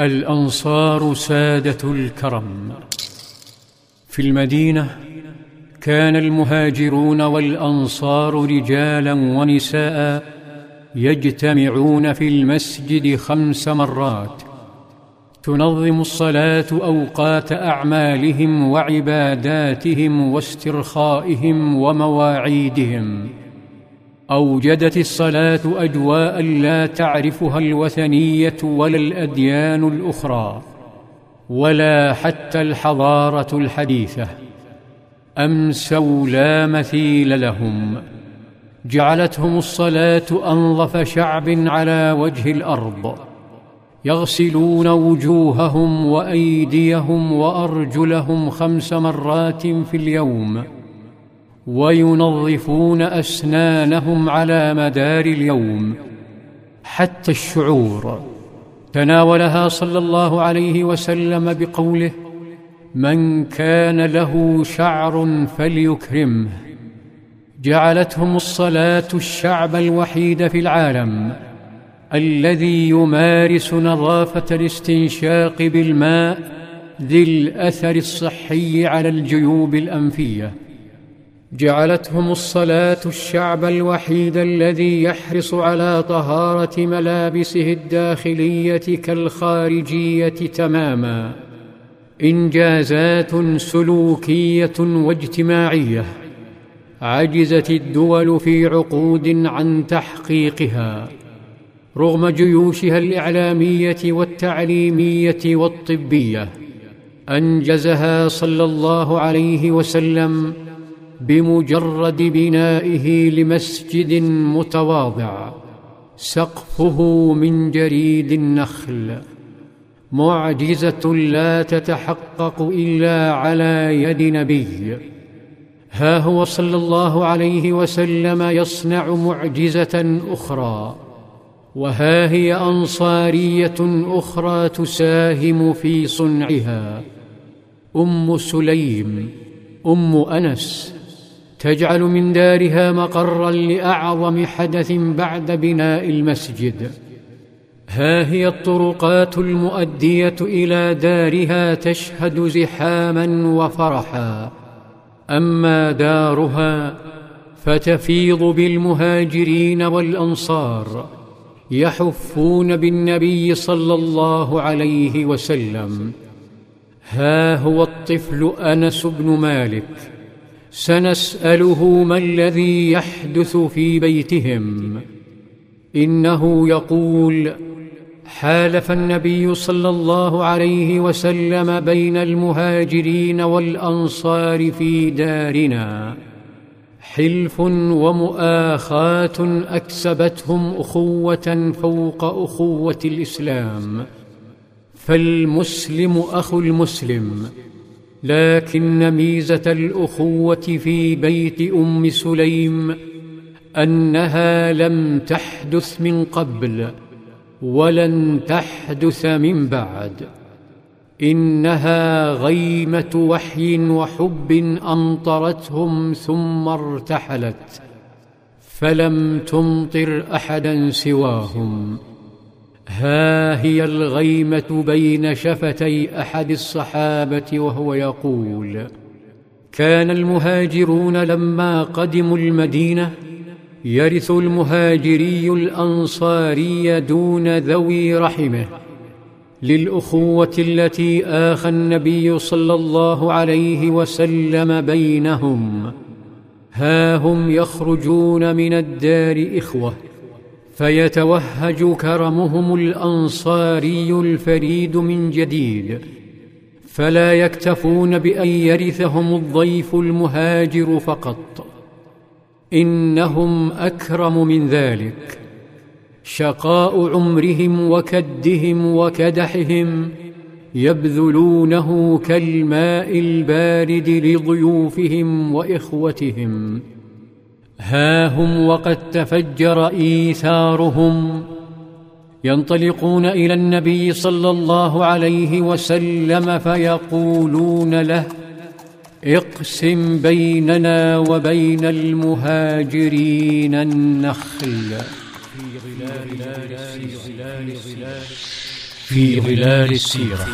الأنصار سادة الكرم. في المدينة كان المهاجرون والأنصار رجالا ونساء يجتمعون في المسجد خمس مرات. تنظم الصلاة أوقات أعمالهم وعباداتهم واسترخائهم ومواعيدهم. أوجدت الصلاة أجواء لا تعرفها الوثنية ولا الأديان الأخرى ولا حتى الحضارة الحديثة. امسوا لا مثيل لهم. جعلتهم الصلاة أنظف شعب على وجه الأرض. يغسلون وجوههم وأيديهم وأرجلهم خمس مرات في اليوم. وينظفون أسنانهم على مدار اليوم حتى الشعور. تناولها صلى الله عليه وسلم بقوله من كان له شعر فليكرمه جعلتهم الصلاة الشعب الوحيد في العالم الذي يمارس نظافة الاستنشاق بالماء ذي الأثر الصحي على الجيوب الأنفية. جعلتهم الصلاة الشعب الوحيد الذي يحرص على طهارة ملابسه الداخلية كالخارجية تماما. إنجازات سلوكية واجتماعية عجزت الدول في عقود عن تحقيقها. رغم جيوشها الإعلامية والتعليمية والطبية أنجزها صلى الله عليه وسلم بمجرد بنائه لمسجد متواضع سقفه من جريد النخل. معجزة لا تتحقق إلا على يد نبي. ها هو صلى الله عليه وسلم يصنع معجزة أخرى. وها هي أنصارية أخرى تساهم في صنعها. أم سليم أم أنس تجعل من دارها مقرا لأعظم حدث بعد بناء المسجد. ها هي الطرقات المؤدية إلى دارها تشهد زحاما وفرحا. أما دارها فتفيض بالمهاجرين والأنصار يحفون بالنبي صلى الله عليه وسلم. ها هو الطفل أنس بن مالك. سنسأله ما الذي يحدث في بيتهم. إنه يقول حالف النبي صلى الله عليه وسلم بين المهاجرين والأنصار في دارنا. حلف ومؤاخاة أكسبتهم أخوة فوق أخوة الإسلام. فالمسلم أخو المسلم. لكن ميزة الأخوة في بيت أم سليم أنها لم تحدث من قبل ولن تحدث من بعد. إنها غيمة وحي وحب أمطرتهم ثم ارتحلت فلم تمطر أحدا سواهم. ها هي الغيمة بين شفتي أحد الصحابة وهو يقول كان المهاجرون لما قدموا المدينة يرث المهاجري الأنصاري دون ذوي رحمه للأخوة التي آخى النبي صلى الله عليه وسلم بينهم ها هم يخرجون من الدار إخوة. فيتوهج كرمهم الأنصاري الفريد من جديد فلا يكتفون بأن يرثهم الضيف المهاجر فقط. إنهم أكرم من ذلك شقاء عمرهم وكدهم وكدحهم يبذلونه كالماء البارد لضيوفهم وإخوتهم. ها هم وقد تفجر إيثارهم. ينطلقون إلى النبي صلى الله عليه وسلم فيقولون له اقسم بيننا وبين المهاجرين النخل. في ظلال في ظلال السيرة.